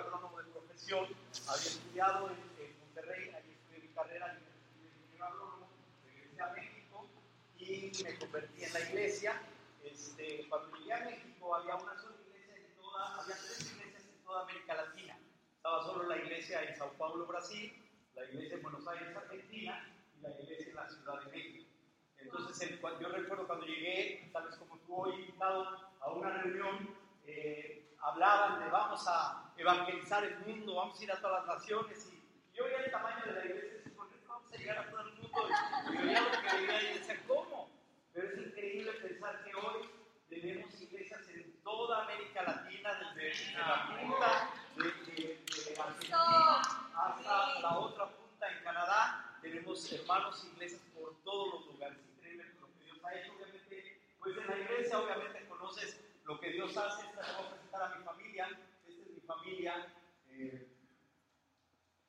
agrónomo de profesión, había estudiado en, Monterrey, ahí estudié mi carrera, ingeniero agrónomo, regresé a México y me convertí en la iglesia. Este, cuando llegué a México había una sola iglesia en toda, había tres iglesias en toda América Latina. Estaba solo la iglesia en Sao Paulo, Brasil, la iglesia en Buenos Aires, Argentina, y la iglesia en la Ciudad de México. Entonces, yo recuerdo cuando llegué, tal vez como tú hoy invitado a una reunión, eh, hablaban de vamos a evangelizar el mundo, vamos a ir a todas las naciones, y yo veía el tamaño de la iglesia y decía, ¿por qué vamos a llegar a todo el mundo? Y yo veía lo que veía y decía, ¿cómo? Pero es increíble pensar que hoy tenemos iglesias en toda América Latina, desde, la punta de, de Argentina hasta la otra punta en Canadá, tenemos hermanos e iglesias por todos los lugares. Increíble lo que Dios ha hecho. Obviamente, pues en la iglesia, obviamente conoces lo que Dios hace. Esta voy a presentar a mi familia. Familia. Eh,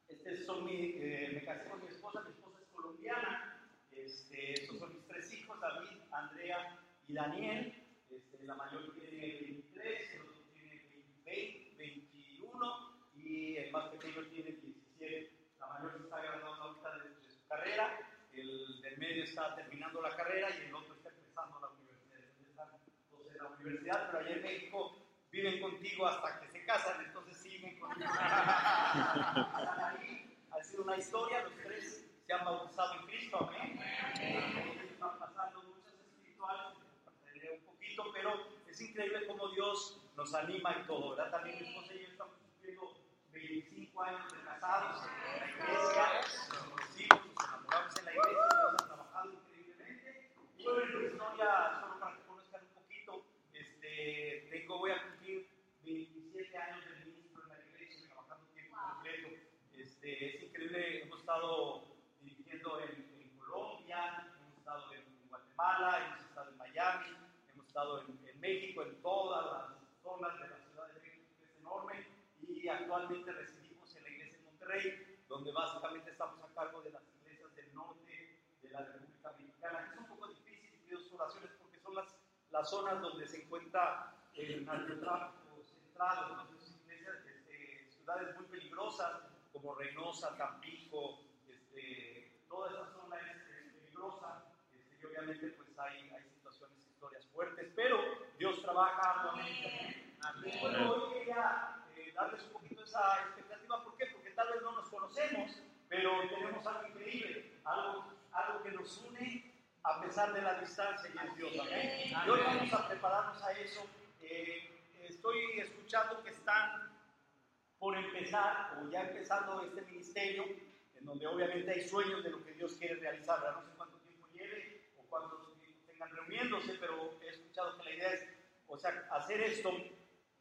este son mi, eh, me casé con mi esposa. Mi esposa es colombiana. Este, estos son mis tres hijos: David, Andrea y Daniel. Este, la mayor tiene 23, el otro tiene 20, 21 y el más pequeño tiene 17. La mayor está graduando ahorita de carrera, el del medio está terminando la carrera y el otro está empezando la universidad. Están en la universidad, pero allá en México viven contigo hasta que se casan, entonces siguen contigo. ahí. Ha sido una historia, los tres se han bautizado en Cristo, amén. Están pasando muchas espirituales, un poquito, pero es increíble cómo Dios nos anima y todo, ¿verdad? También mi esposa y yo estamos cumpliendo 25 años de casados en la iglesia, vamos en la iglesia, Dios ha trabajado increíblemente. Y yo en mi historia, solo para que conozcan un poquito, este, tengo, voy a cumplir 27 años de ministro en la iglesia, trabajando tiempo completo. Este, es increíble, hemos estado dirigiendo en, Colombia, hemos estado en Guatemala, hemos estado en Miami, hemos estado en, en México, en todas las zonas de la ciudad de México, que es enorme, y actualmente residimos en la iglesia de Monterrey, donde básicamente estamos a cargo de las del norte de la República Mexicana. Es un poco difícil pedir sus oraciones porque son las, las zonas donde se encuentra el narcotráfico central, entonces iglesias, este, ciudades muy peligrosas como Reynosa, Tampico, este, toda esa zona es, peligrosa este, y obviamente pues hay, hay situaciones, historias fuertes, pero Dios trabaja arduamente. Bueno, hoy quería eh, darles un poquito esa expectativa, ¿por qué? Porque tal vez no nos conocemos, pero tenemos algo increíble, algo, algo que nos une a pesar de la distancia y es Dios. Amén. Y hoy vamos a prepararnos a eso. Eh, estoy escuchando que están por empezar o ya empezando este ministerio, en donde obviamente hay sueños de lo que Dios quiere realizar. No sé cuánto tiempo lleve o cuánto tiempo tengan reuniéndose, pero he escuchado que la idea es, o sea, hacer esto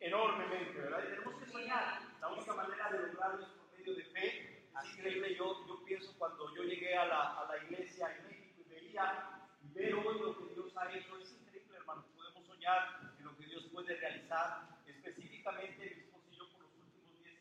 enormemente, ¿verdad? Y tenemos que soñar. La única manera de lograrlo es por medio de fe Así increíble, yo, yo pienso cuando yo llegué a la, a la iglesia en México y veía y veo hoy lo que Dios ha hecho, es increíble, hermano. Podemos soñar en lo que Dios puede realizar. Específicamente, mi esposo y yo, por los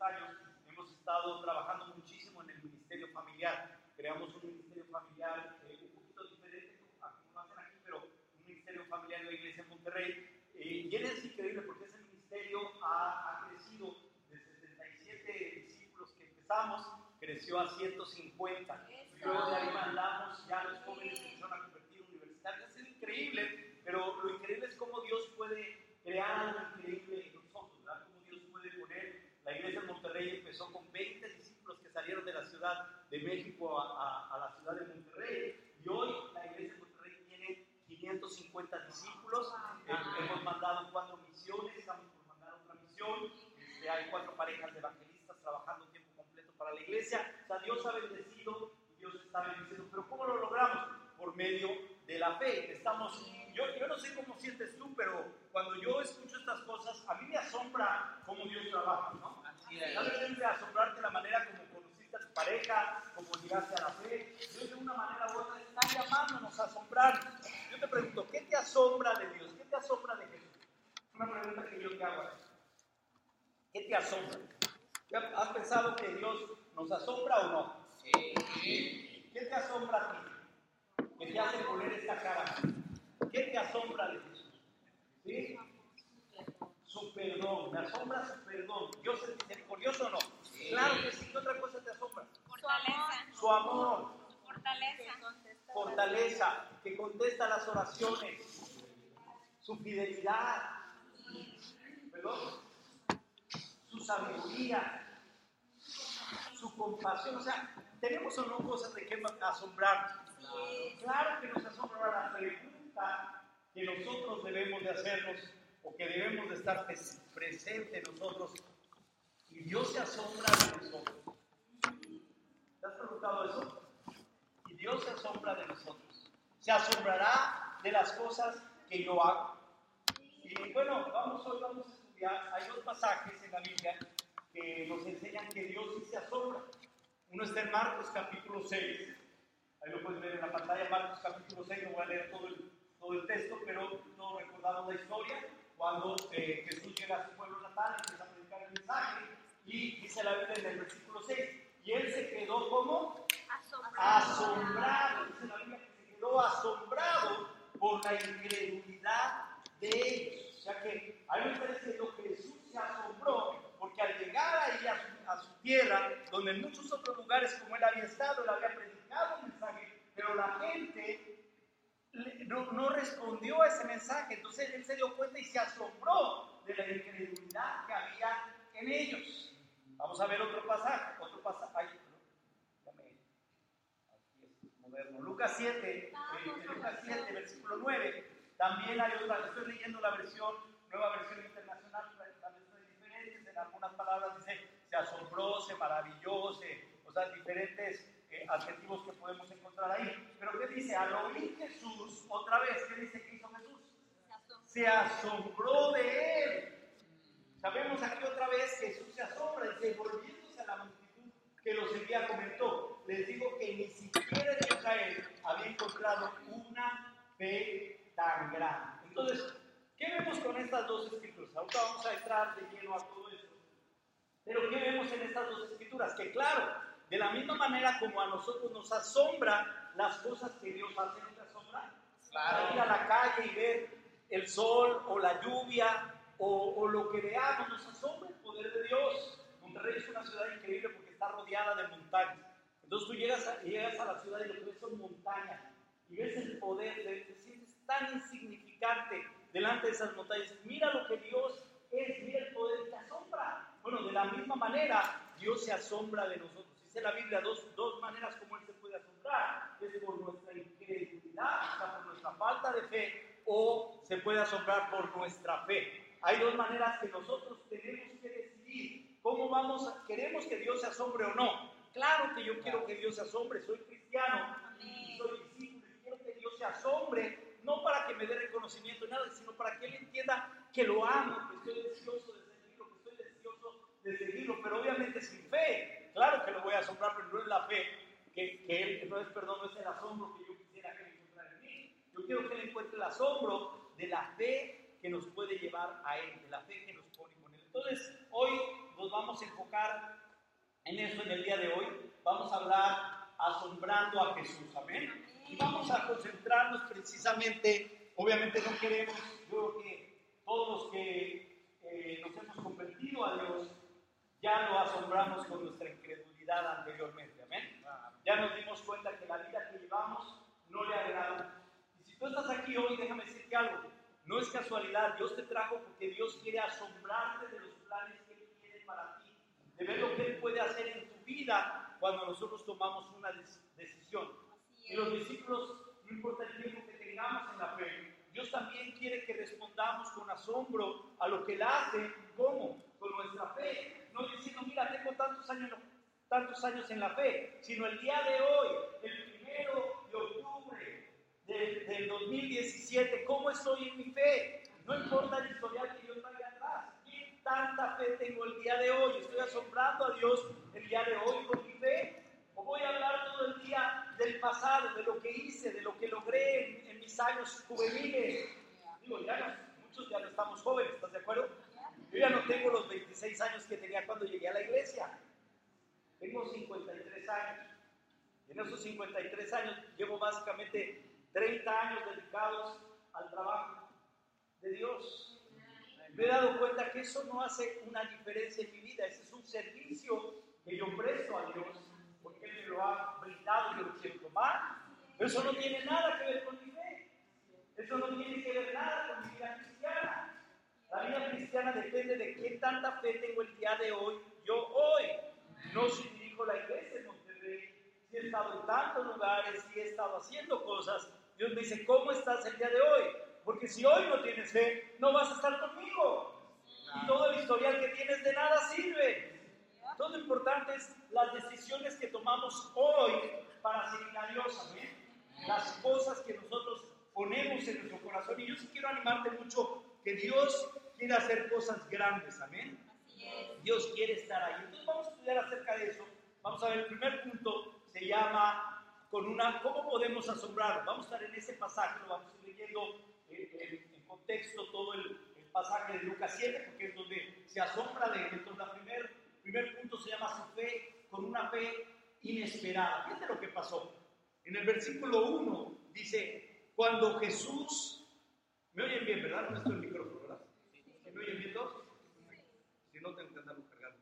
últimos 10 años, hemos estado trabajando muchísimo en el ministerio familiar. Creamos un ministerio familiar eh, un poquito diferente a como lo hacen aquí, pero un ministerio familiar en la iglesia en Monterrey. Eh, y es increíble porque ese ministerio ha, ha crecido de 77 discípulos que empezamos creció a 150. Y luego de ahí mandamos ya los jóvenes que empezaron a convertir universitarios. Es increíble, pero lo increíble es cómo Dios puede crear algo increíble en nosotros, ¿verdad? Cómo Dios puede poner. La iglesia de Monterrey empezó con 20 discípulos que salieron de la ciudad de México a, a, la ciudad de Monterrey. Y hoy la iglesia de Monterrey tiene 550 discípulos. hemos mandado cuatro misiones, estamos por mandar otra misión. Este, hay cuatro parejas de evangelistas trabajando tiempo para la iglesia. O sea, Dios ha bendecido y Dios está bendeciendo. Pero ¿cómo lo logramos? Por medio de la fe. Estamos, yo, yo no sé cómo sientes tú, pero cuando yo escucho estas cosas, a mí me asombra cómo Dios trabaja, ¿no? A veces de asombrarte la manera como conociste a tu pareja, como llegaste a la fe. Dios de una manera u otra está llamándonos a asombrar. Yo te pregunto, ¿qué te asombra de Dios? ¿Qué te asombra de Jesús? Una pregunta que yo te hago. ¿Qué te asombra? ¿Has pensado que Dios nos asombra o no? Sí. ¿Qué te asombra a ti? ¿Qué te hace poner esta cara? ¿Qué te asombra de Jesús? ¿Sí? Su perdón, me asombra su perdón. Dios es misericordioso o no? Claro que sí. ¿Qué otra cosa te asombra? Fortaleza. Su amor, Fortaleza. fortaleza, que contesta las oraciones, su fidelidad, perdón, su sabiduría, su compasión. O sea, tenemos o no cosas de qué asombrar. Claro que nos asombra la pregunta que nosotros debemos de hacernos o que debemos de estar pres- presente nosotros. Y Dios se asombra de nosotros. ¿Te has preguntado eso? Y Dios se asombra de nosotros. Se asombrará de las cosas que yo hago. Y bueno, vamos hoy vamos a estudiar. Hay dos pasajes en la Biblia que nos enseñan que Dios sí se asombra. Uno está en Marcos capítulo 6. Ahí lo puedes ver en la pantalla, Marcos capítulo 6. No voy a leer todo el, todo el texto, pero todos recordamos la historia. Cuando eh, Jesús llega a su pueblo natal, empieza a predicar el mensaje y dice la Biblia en el versículo 6. Y él se quedó como asombrado, dice la Biblia que se quedó asombrado por la incredulidad de ellos. O sea que a mí me parece lo que Jesús se asombró, porque al llegar ahí a su, a su tierra, donde en muchos otros lugares como él había estado, él había predicado un mensaje, pero la gente le- no, respondió a ese mensaje. Entonces él se dio cuenta y se asombró de la incredulidad que había en ellos. Vamos a ver otro pasaje, otro pasaje. Ay, aquí es moderno. Lucas 7, eh, Lucas 7, versículo 9. También hay otra, estoy leyendo la versión, nueva versión internacional, las versiones diferentes, en algunas palabras dice, se asombró, se maravilló, se, o sea, diferentes eh, adjetivos que podemos encontrar Pero ¿qué dice? Al oír Jesús, otra vez, ¿qué dice que hizo Jesús? Se asombró de él. Sabemos aquí otra vez que Jesús se asombra, dice, volviéndose a la multitud que lo seguía, comentó, les digo que ni siquiera en Israel había encontrado una fe tan grande. Entonces, ¿qué vemos con estas dos escrituras? Ahorita vamos a entrar de lleno a todo esto. Pero ¿qué vemos en estas dos escrituras? Que claro, de la misma manera como a nosotros nos asombra las cosas que Dios hace, ¿no te asombra? Para ir a la calle y ver el sol o la lluvia o, o lo que veamos, nos asombra el poder de Dios. Monterrey es una ciudad increíble porque está rodeada de montañas. Entonces tú llegas a, llegas a la ciudad y lo que ves son montañas y ves el poder, de, te sientes tan insignificante delante de esas montañas. Mira lo que Dios es, mira el poder, te asombra. Bueno, de la misma manera, Dios se asombra de nosotros. Dice la Biblia dos, dos maneras como Él se puede asombrar. Es por nuestra incredulidad, o sea, por nuestra falta de fe, o se puede asombrar por nuestra fe. Hay dos maneras que nosotros tenemos que decidir cómo vamos, a, queremos que Dios se asombre o no. Claro que yo quiero que Dios se asombre, soy cristiano, y soy discípulo y quiero que Dios se asombre, no para que me dé reconocimiento ni nada, sino para que Él entienda que lo amo, que estoy deseoso de seguirlo, que estoy deseoso de seguirlo, pero obviamente sin fe. Claro que lo voy a asombrar, pero no es la fe que, que Él, no es, perdón, no es el asombro que yo quisiera que Él encontrara en mí. Yo quiero que Él encuentre el asombro de la fe que nos puede llevar a Él, de la fe que nos pone con Él. Entonces, hoy nos vamos a enfocar en eso en el día de hoy. Vamos a hablar asombrando a Jesús, amén. Y vamos a concentrarnos precisamente, obviamente no queremos, yo creo que todos los que eh, nos hemos convertido a Dios, ya lo asombramos con nuestra incredulidad anteriormente, amén. Ya nos dimos cuenta que la vida que llevamos no le agrada. Y si tú estás aquí hoy, déjame decirte algo, no es casualidad, Dios te trajo porque Dios quiere asombrarte de los planes que Él tiene para ti, de ver lo que Él puede hacer en tu vida cuando nosotros tomamos una decisión. Y los discípulos, no importa el tiempo que tengamos en la fe, Dios también quiere que respondamos con asombro a lo que Él hace, ¿cómo? Con nuestra fe. No diciendo, mira, tengo tantos años, tantos años en la fe, sino el día de hoy, el primero de octubre del, del 2017, ¿cómo estoy en mi fe? No importa el historial que yo traiga atrás. ¿Qué tanta fe tengo el día de hoy? ¿Estoy asombrando a Dios el día de hoy con mi fe? ¿O voy a hablar todo el día del pasado, de lo que hice, de lo que logré en, en mis años juveniles? Digo, ya muchos ya no estamos jóvenes, ¿estás de acuerdo? Yo ya no tengo los 26 años que tenía cuando llegué a la iglesia. Tengo 53 años. En esos 53 años llevo básicamente 30 años dedicados al trabajo de Dios. Me he dado cuenta que eso no hace una diferencia en mi vida. Ese es un servicio que yo presto a Dios porque Él me lo ha brindado y yo lo quiero tomar. Pero eso no tiene nada que ver con mi fe. Eso no tiene que ver nada con mi vida cristiana. La vida cristiana depende de qué tanta fe tengo el día de hoy, yo hoy. No si dirijo la iglesia en Monterrey, si he estado en tantos lugares, si he estado haciendo cosas. Dios me dice, ¿cómo estás el día de hoy? Porque si hoy no tienes fe, no vas a estar conmigo. Y todo el historial que tienes de nada sirve. Todo lo importante es las decisiones que tomamos hoy para seguir a Dios. Amén. Las cosas que nosotros ponemos en nuestro corazón. Y yo sí quiero animarte mucho que Dios quiere hacer cosas grandes. Amén. Dios quiere estar ahí. Entonces vamos a estudiar acerca de eso. Vamos a ver, el primer punto se llama con una, ¿cómo podemos asombrar? Vamos a estar en ese pasaje, lo vamos a ir leyendo en, en contexto todo el, el, pasaje de Lucas 7, porque es donde se asombra de él. Entonces, el primer, primer punto se llama su fe, con una fe inesperada. Fíjate lo que pasó. En el versículo 1 dice, cuando Jesús, me oyen bien, ¿verdad? No estoy el micrófono, ¿verdad? ¿Me oyen bien todos? Si no, tengo que andarlo cargando.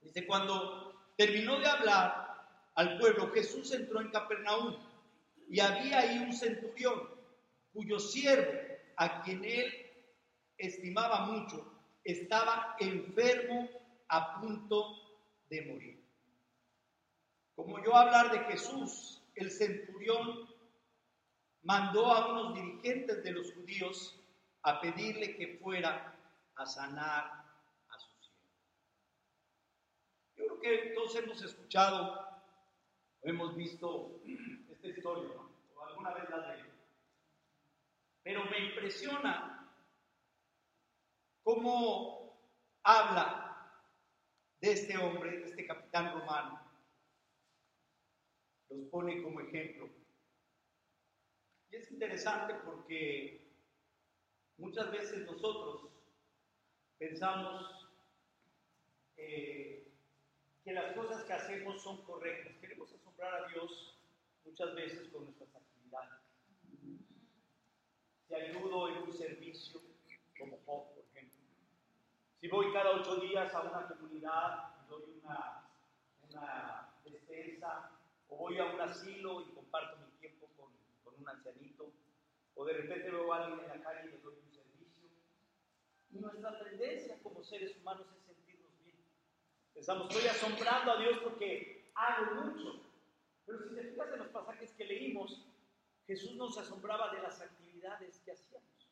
Dice, cuando terminó de hablar al pueblo, Jesús entró en Capernaum y había ahí un centurión cuyo siervo, a quien él estimaba mucho, estaba enfermo a punto de morir. Como yo hablar de Jesús, el centurión mandó a unos dirigentes de los judíos a pedirle que fuera a sanar a su siervo. Yo creo que todos hemos escuchado o hemos visto esta historia, o alguna vez la leído. Pero me impresiona cómo habla de este hombre, de este capitán romano. Los pone como ejemplo. Y es interesante porque muchas veces nosotros pensamos eh, que las cosas que hacemos son correctas. Queremos asombrar a Dios muchas veces con nuestras actividades. Si ayudo en un servicio, como Job, por ejemplo. Si voy cada ocho días a una comunidad y doy una, una despensa, o voy a un asilo y comparto mi tiempo con, con un ancianito, o de repente veo a alguien en la calle y le doy un servicio. Y nuestra tendencia como seres humanos es sentirnos bien. Pensamos, estoy asombrando a Dios porque hago mucho. Pero si te fijas en los pasajes que leímos, Jesús nos asombraba de las actividades que hacíamos.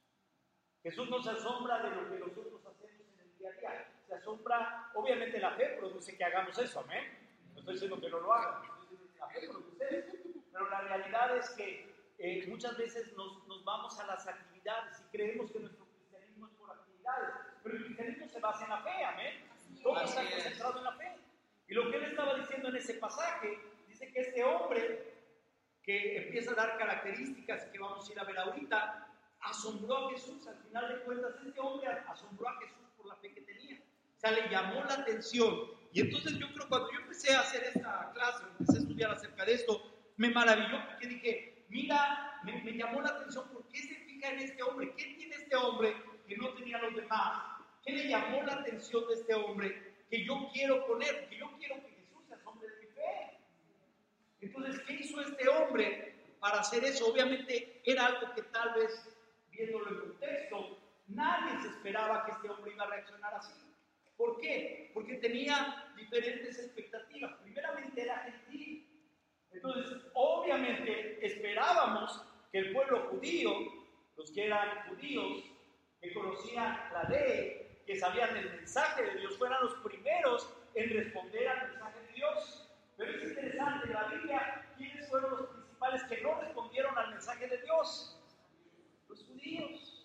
Jesús nos asombra de lo que nosotros hacemos en el día a día. Se asombra, obviamente la fe produce que hagamos eso, amén. No estoy diciendo que no lo hagan, estoy diciendo que la fe produce eso. Pero la realidad es que eh, muchas veces nos, nos, vamos a las actividades y creemos que nuestro cristianismo es por actividades. Pero el cristianismo se basa en la fe, amén. Todo está concentrado en la fe. Y lo que él estaba diciendo en ese pasaje, dice que este hombre que empieza a dar características que vamos a ir a ver ahorita, asombró a Jesús. Al final de cuentas, este hombre asombró a Jesús por la fe que tenía. O sea, le llamó la atención. Y entonces yo creo cuando yo empecé a hacer esta clase, empecé a estudiar acerca de esto, me maravilló porque dije, mira, me, llamó la atención, ¿por qué se fija en este hombre? ¿Qué tiene este hombre que no tenía los demás? ¿Qué le llamó la atención de este hombre que yo quiero poner? Que yo quiero que Jesús se asombre de mi fe. Entonces, ¿qué hizo este hombre para hacer eso? Obviamente era algo que tal vez, viéndolo en contexto, nadie se esperaba que este hombre iba a reaccionar así. ¿Por qué? Porque tenía diferentes expectativas. Primeramente era gentil. Entonces, obviamente esperábamos que el pueblo judío, los que eran judíos, que conocían la ley, que sabían el mensaje de Dios, fueran los primeros en responder al mensaje de Dios. Pero es interesante, la Biblia, ¿quiénes fueron los principales que no respondieron al mensaje de Dios? Los judíos.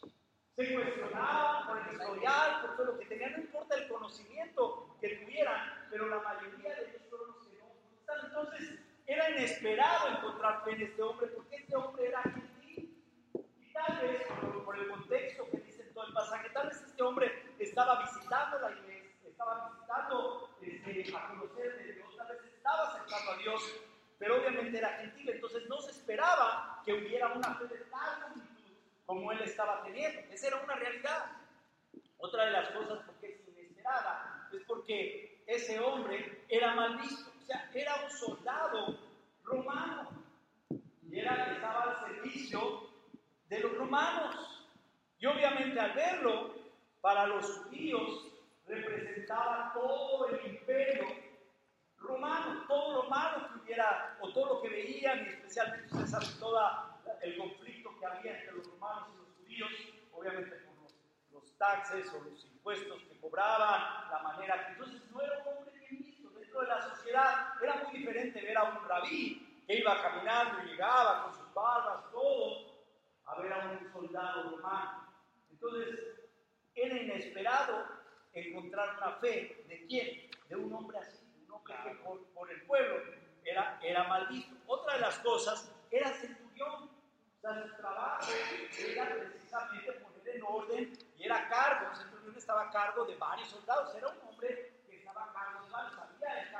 Se cuestionaban por el historial, por todo lo que tenían, no importa el conocimiento que tuvieran, pero la mayoría de ellos fueron los que no. Entonces, era inesperado encontrar fe en este hombre, porque este hombre era gentil. Y tal vez, por, el contexto que dice todo el pasaje, tal vez este hombre estaba visitando la iglesia, estaba visitando este, a conocer de Dios, tal vez estaba acercando a Dios, pero obviamente era gentil, entonces no se esperaba que hubiera una fe de tal magnitud como él estaba teniendo. Esa era una realidad. Otra de las cosas porque es inesperada es porque ese hombre era mal visto, era un soldado romano y era que estaba al servicio de los romanos. Y obviamente al verlo, para los judíos representaba todo el imperio romano, todo lo malo que hubiera, o todo lo que veían, y especialmente ustedes todo el conflicto que había entre los romanos y los judíos, obviamente por los, los taxes o los impuestos que cobraban, la manera que entonces no era un dentro de la sociedad, era muy diferente ver a un rabí que iba caminando y llegaba con sus barbas, todo, a ver a un soldado romano. Entonces, era inesperado encontrar una fe de quién? De un hombre así, un hombre que por, por el pueblo era, era mal visto. Otra de las cosas era centurión. O sea, su trabajo era precisamente poner en orden y era cargo. El centurión estaba a cargo de varios soldados. Era un hombre que estaba a cargo de varios, sabía el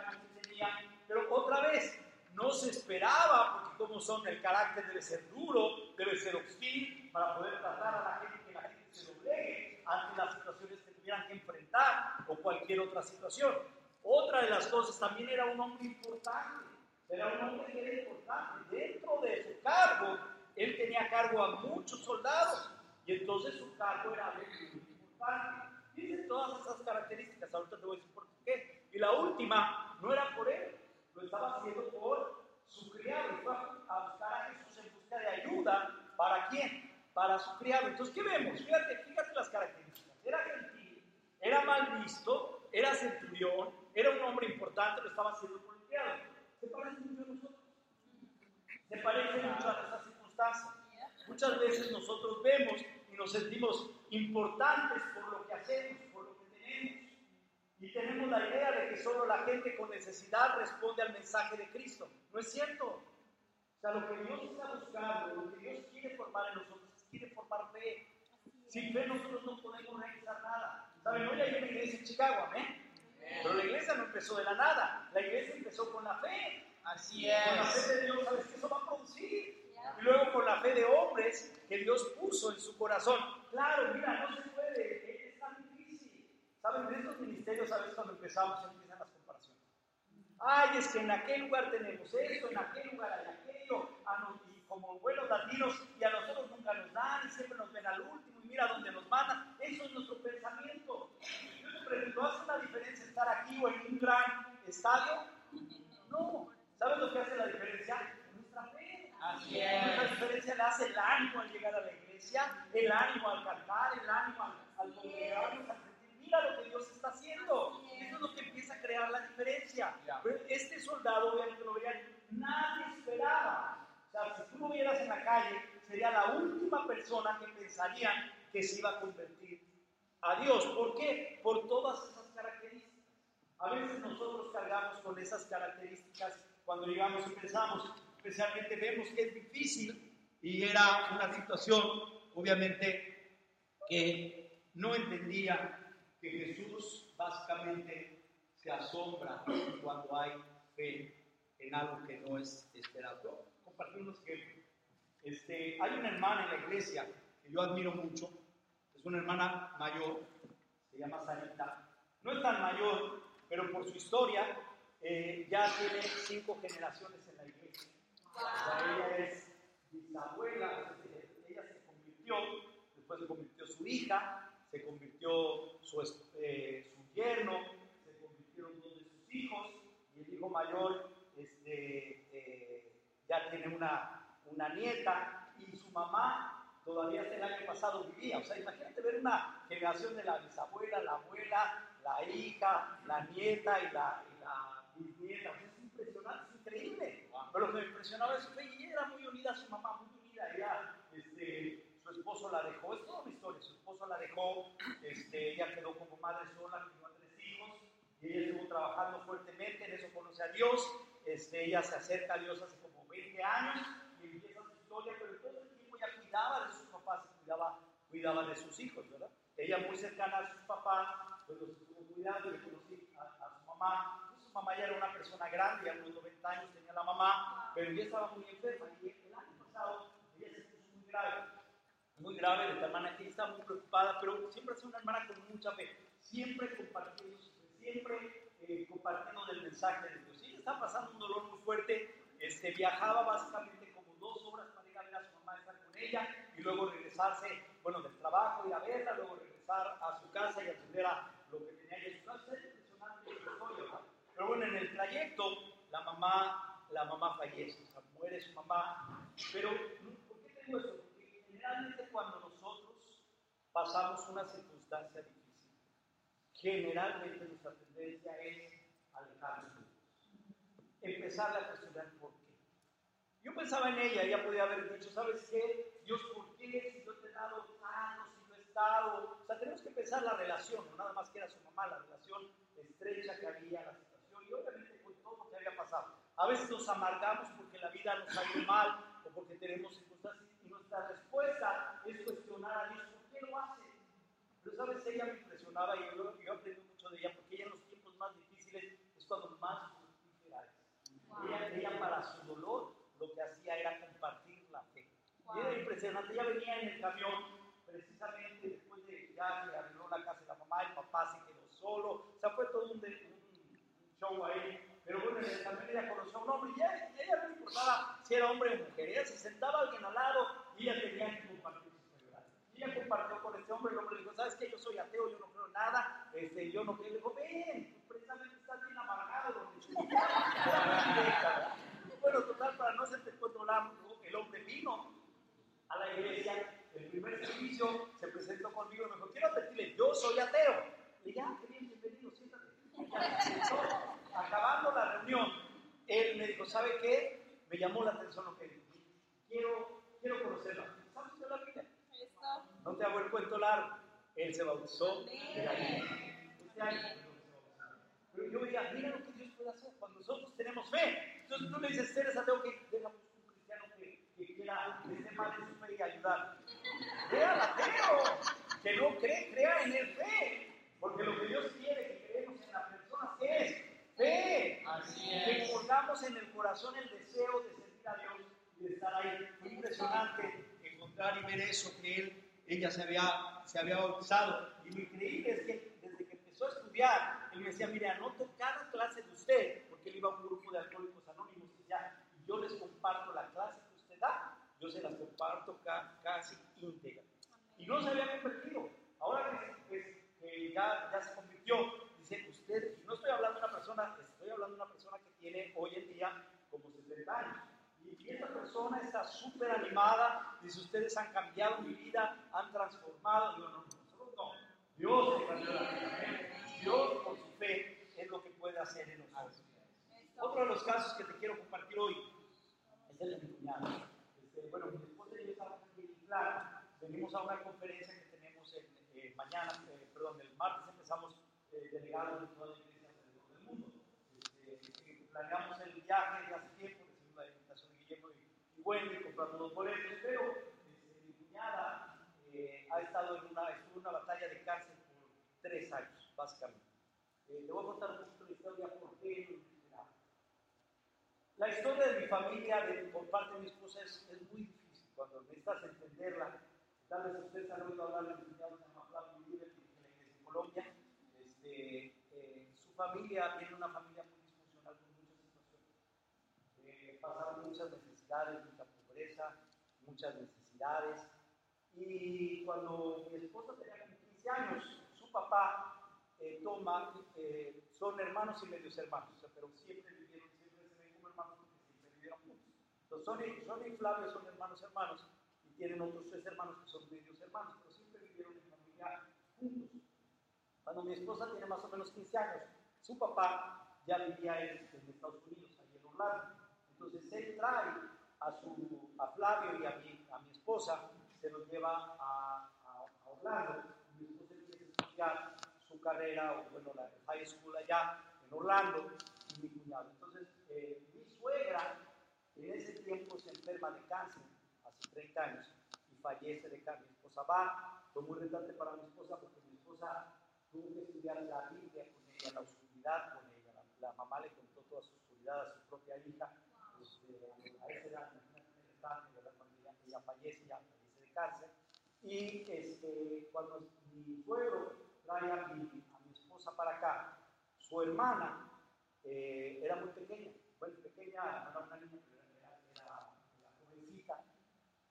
Pero otra vez, no se esperaba, porque como son, el carácter debe ser duro, debe ser hostil, para poder tratar a la gente, que la gente se doblegue ante las situaciones que tuvieran que enfrentar o cualquier otra situación. Otra de las cosas, también era un hombre importante, era un hombre que era importante. Dentro de su cargo, él tenía cargo a muchos soldados y entonces su cargo era muy importante. Fíjense todas esas características, ahorita te voy a decir por qué. Y la última, no era por él, lo estaba haciendo por su criado. Fue a buscar a Jesús en busca de ayuda. ¿Para quién? Para su criado. Entonces, ¿qué vemos? Fíjate, fíjate las características. Era gentil, era mal visto, era centurión, era un hombre importante, lo estaba haciendo por el criado. ¿Se parece mucho a nosotros? Se parece mucho a nuestras circunstancias. Muchas veces nosotros vemos y nos sentimos importantes por lo que hacemos, por lo que tenemos. Y tenemos la idea de que solo la gente con necesidad responde al mensaje de Cristo. No es cierto. O sea, lo que Dios está buscando, lo que Dios quiere formar en nosotros, quiere formar fe. Sin fe nosotros no podemos realizar nada. ¿Saben? Hoy hay una iglesia en Chicago, amén. Pero la iglesia no empezó de la nada. La iglesia empezó con la fe. Así Con la fe es. de Dios, ¿sabes qué eso va a producir? Y luego con la fe de hombres que Dios puso en su corazón. Claro, mira, no se puede, es. ¿Saben? De estos ministerios, a veces cuando empezamos empiezan las comparaciones. Ay, es que en aquel lugar tenemos esto, en aquel lugar hay aquello, a nos- y como buenos latinos, y a nosotros nunca nos dan, y siempre nos ven al último, y mira dónde nos mandan. Eso es nuestro pensamiento. Yo te pregunto, ¿hace una diferencia estar aquí o en un gran estadio? No. ¿Sabes lo que hace la diferencia? Nuestra fe. Así es. diferencia la hace el ánimo al llegar a la iglesia, el ánimo al cantar, el ánimo al, al congregarnos, al lo que Dios está haciendo. Eso es lo que empieza a crear la diferencia. Pero este soldado, vean que lo vean, nadie esperaba. O sea, si tú lo vieras en la calle, sería la última persona que pensarían que se iba a convertir a Dios. ¿Por qué? Por todas esas características. A veces nosotros cargamos con esas características cuando llegamos y pensamos, especialmente vemos que es difícil y era una situación, obviamente, que no entendía que Jesús básicamente se asombra cuando hay fe en algo que no es esperado. Compartir unos ejemplos. Este, hay una hermana en la iglesia que yo admiro mucho, es una hermana mayor, se llama Sarita. No es tan mayor, pero por su historia eh, ya tiene cinco generaciones en la iglesia. Ella es bisabuela, ella se convirtió, después se convirtió su hija, se convirtió su, eh, su yerno, se convirtieron dos de sus hijos, y el hijo mayor este, eh, ya tiene una, una nieta, y su mamá todavía hasta el año pasado vivía. O sea, imagínate ver una generación de la bisabuela, la abuela, la hija, la nieta y la, y la bisnieta. Es impresionante, es increíble. Pero me impresionaba es que ella era muy unida a su mamá, muy unida. Ella, este, esposo la dejó, es toda una historia. Su esposo la dejó, este, ella quedó como madre sola, crió tres hijos y ella estuvo trabajando fuertemente, en eso conoce a Dios. Este, ella se acerca a Dios hace como 20 años y empieza su historia, pero todo el tiempo ella cuidaba de sus papás cuidaba, cuidaba de sus hijos, ¿verdad? Ella muy cercana a sus papás, pues los estuvo cuidando y conocí a, a su mamá. Pues su mamá ya era una persona grande, ya unos 90 años tenía la mamá, pero ella estaba muy enferma y el año pasado ella se puso muy grave. Muy grave de manera que ella estaba muy preocupada, pero siempre ha sido una hermana con mucha fe, siempre compartiendo siempre eh, compartiendo del mensaje de Dios. Ella estaba pasando un dolor muy fuerte, este, viajaba básicamente como dos horas para ir a ver a su mamá, estar con ella, y luego regresarse, bueno, del trabajo, ir a verla, luego regresar a su casa y atender a lo que tenía ella en. Pero bueno, en el trayecto, la mamá, la mamá fallece, o sea, muere su mamá, pero ¿por qué tengo esto? Cuando nosotros pasamos una circunstancia difícil, generalmente nuestra tendencia es alejarnos de Dios. Empezar a cuestionar por qué. Yo pensaba en ella, ella podía haber dicho, ¿sabes qué? Dios, ¿por qué? Si yo te he dado tanto, si yo he estado. O sea, tenemos que pensar la relación, no nada más que era su mamá, la relación estrecha que había, la situación, y obviamente con todo lo que había pasado. A veces nos amargamos porque la vida nos ido mal o porque tenemos nuestra respuesta es cuestionar a Dios, ¿por qué lo hace? Pero sabes, ella me impresionaba y yo, yo aprendí mucho de ella porque ella en los tiempos más difíciles es cuando más fructífera es. Ella, ella para su dolor lo que hacía era compartir la fe. Y era impresionante, ella venía en el camión precisamente después de ya que arregló la casa de la mamá, el papá se quedó solo, o sea, fue todo un, de- un show ahí. Pero bueno, camión ella conoció a un hombre y ella, ella no importaba si era hombre o mujer, ella se sentaba alguien al lado y ella tenía que compartir sus verdades. Y ella compartió con este hombre, el hombre le dijo, ¿sabes qué? Yo soy ateo, yo no creo nada, este, yo no creo. Le dijo, ven, precisamente estás bien amargado Bueno, total, para no hacerte cuento largo, el hombre vino a la iglesia, el primer servicio se presentó conmigo me dijo, quiero advertirle, yo soy ateo. Le dije, ah, qué bien, bienvenido, siéntate. Acabando la reunión, él me dijo, ¿sabe qué? Me llamó la atención lo que dijo. Quiero, quiero conocerla. ¿Sabes usted la Biblia? No te hago el cuento largo. Él se bautizó en la bautizó. Pero yo veía, mira lo que Dios puede hacer cuando nosotros tenemos fe. Entonces tú le dices, eres ateo, que deja un cristiano que, que quiera que esté mal en su fe y ayudar. Crea al ateo, que no cree, crea en el fe. Porque lo que Dios quiere que creemos en la persona es fe. Así Que pongamos en el corazón el deseo de servir a Dios y de estar ahí. Fue impresionante encontrar y ver eso que él, ella se había, se había bautizado. Y lo increíble es que desde que empezó a estudiar, él me decía, mire, anoto cada clase de usted, porque él iba a un grupo de alcohólicos anónimos y ya, yo les comparto la clase que usted da, yo se las comparto ca- casi íntegra. Y no se había convertido. Ahora ya, ya se convirtió, dice usted, y no estoy hablando de una persona, estoy hablando de una persona que tiene hoy en día como 70 años. Esta persona está súper animada, dice, ustedes han cambiado mi vida, han transformado. Digo, no, no, nosotros no. Dios. Dios con su fe es lo que puede hacer en nosotros. Otro de los casos que te quiero compartir hoy es el de mi cuñado. Este, bueno, mi esposa y yo estamos. Venimos a una conferencia que tenemos en, eh, mañana, eh, perdón, el martes empezamos eh, delegados de todas las iglesias alrededor del mundo. Este, planeamos el viaje de hace tiempo, recibimos la invitación de Guillermo Wendy, compramos los boletos, pero este, mi cuñada eh, ha estado en una, estuvo en una batalla de cáncer por tres años, básicamente. Eh, voy a contar un poquito la historia por qué. La historia de mi familia, de, por parte de mi esposa, es, es muy difícil. Cuando necesitas entenderla, tal vez ustedes han oído hablar de un cuñado se llama Flavio Uribe, en Colombia. Este, eh, su familia viene una familia muy disfuncional con muchas situaciones. Eh, pasaron muchas necesidades, mucha pobreza, muchas necesidades. Y cuando mi esposa tenía como 15 años, su papá eh, toma, eh, son hermanos y medios hermanos, o sea, pero siempre vivieron, siempre se ven como hermanos porque siempre vivieron juntos. Entonces, Sonny, Sonny y Flavio son hermanos hermanos y tienen otros tres hermanos que son medios hermanos, pero siempre vivieron en familia juntos. Cuando mi esposa tiene más o menos 15 años, su papá ya vivía en, en Estados Unidos, allí en Orlando. Entonces él trae a, su, a Flavio y a mi, a mi esposa, se los lleva a, a, a Orlando. Mi esposa empieza a estudiar su carrera, o bueno, la high school allá en Orlando, y mi cuñado. Entonces, eh, mi suegra en ese tiempo se enferma de cáncer, hace 30 años, y fallece de cáncer. Mi esposa va, fue muy retante para mi esposa porque mi esposa tuvo que estudiar la Biblia con ella, la oscuridad con ella. La, la mamá le contó toda su oscuridad a su propia hija. A esa edad, imagínate, ¿verdad? cuando ella, ella fallece, ya fallece de cáncer. Y este, cuando mi suegro trae a mi, esposa para acá, su hermana eh, era muy pequeña, bueno, pequeña, no una niña, pero era, jovencita,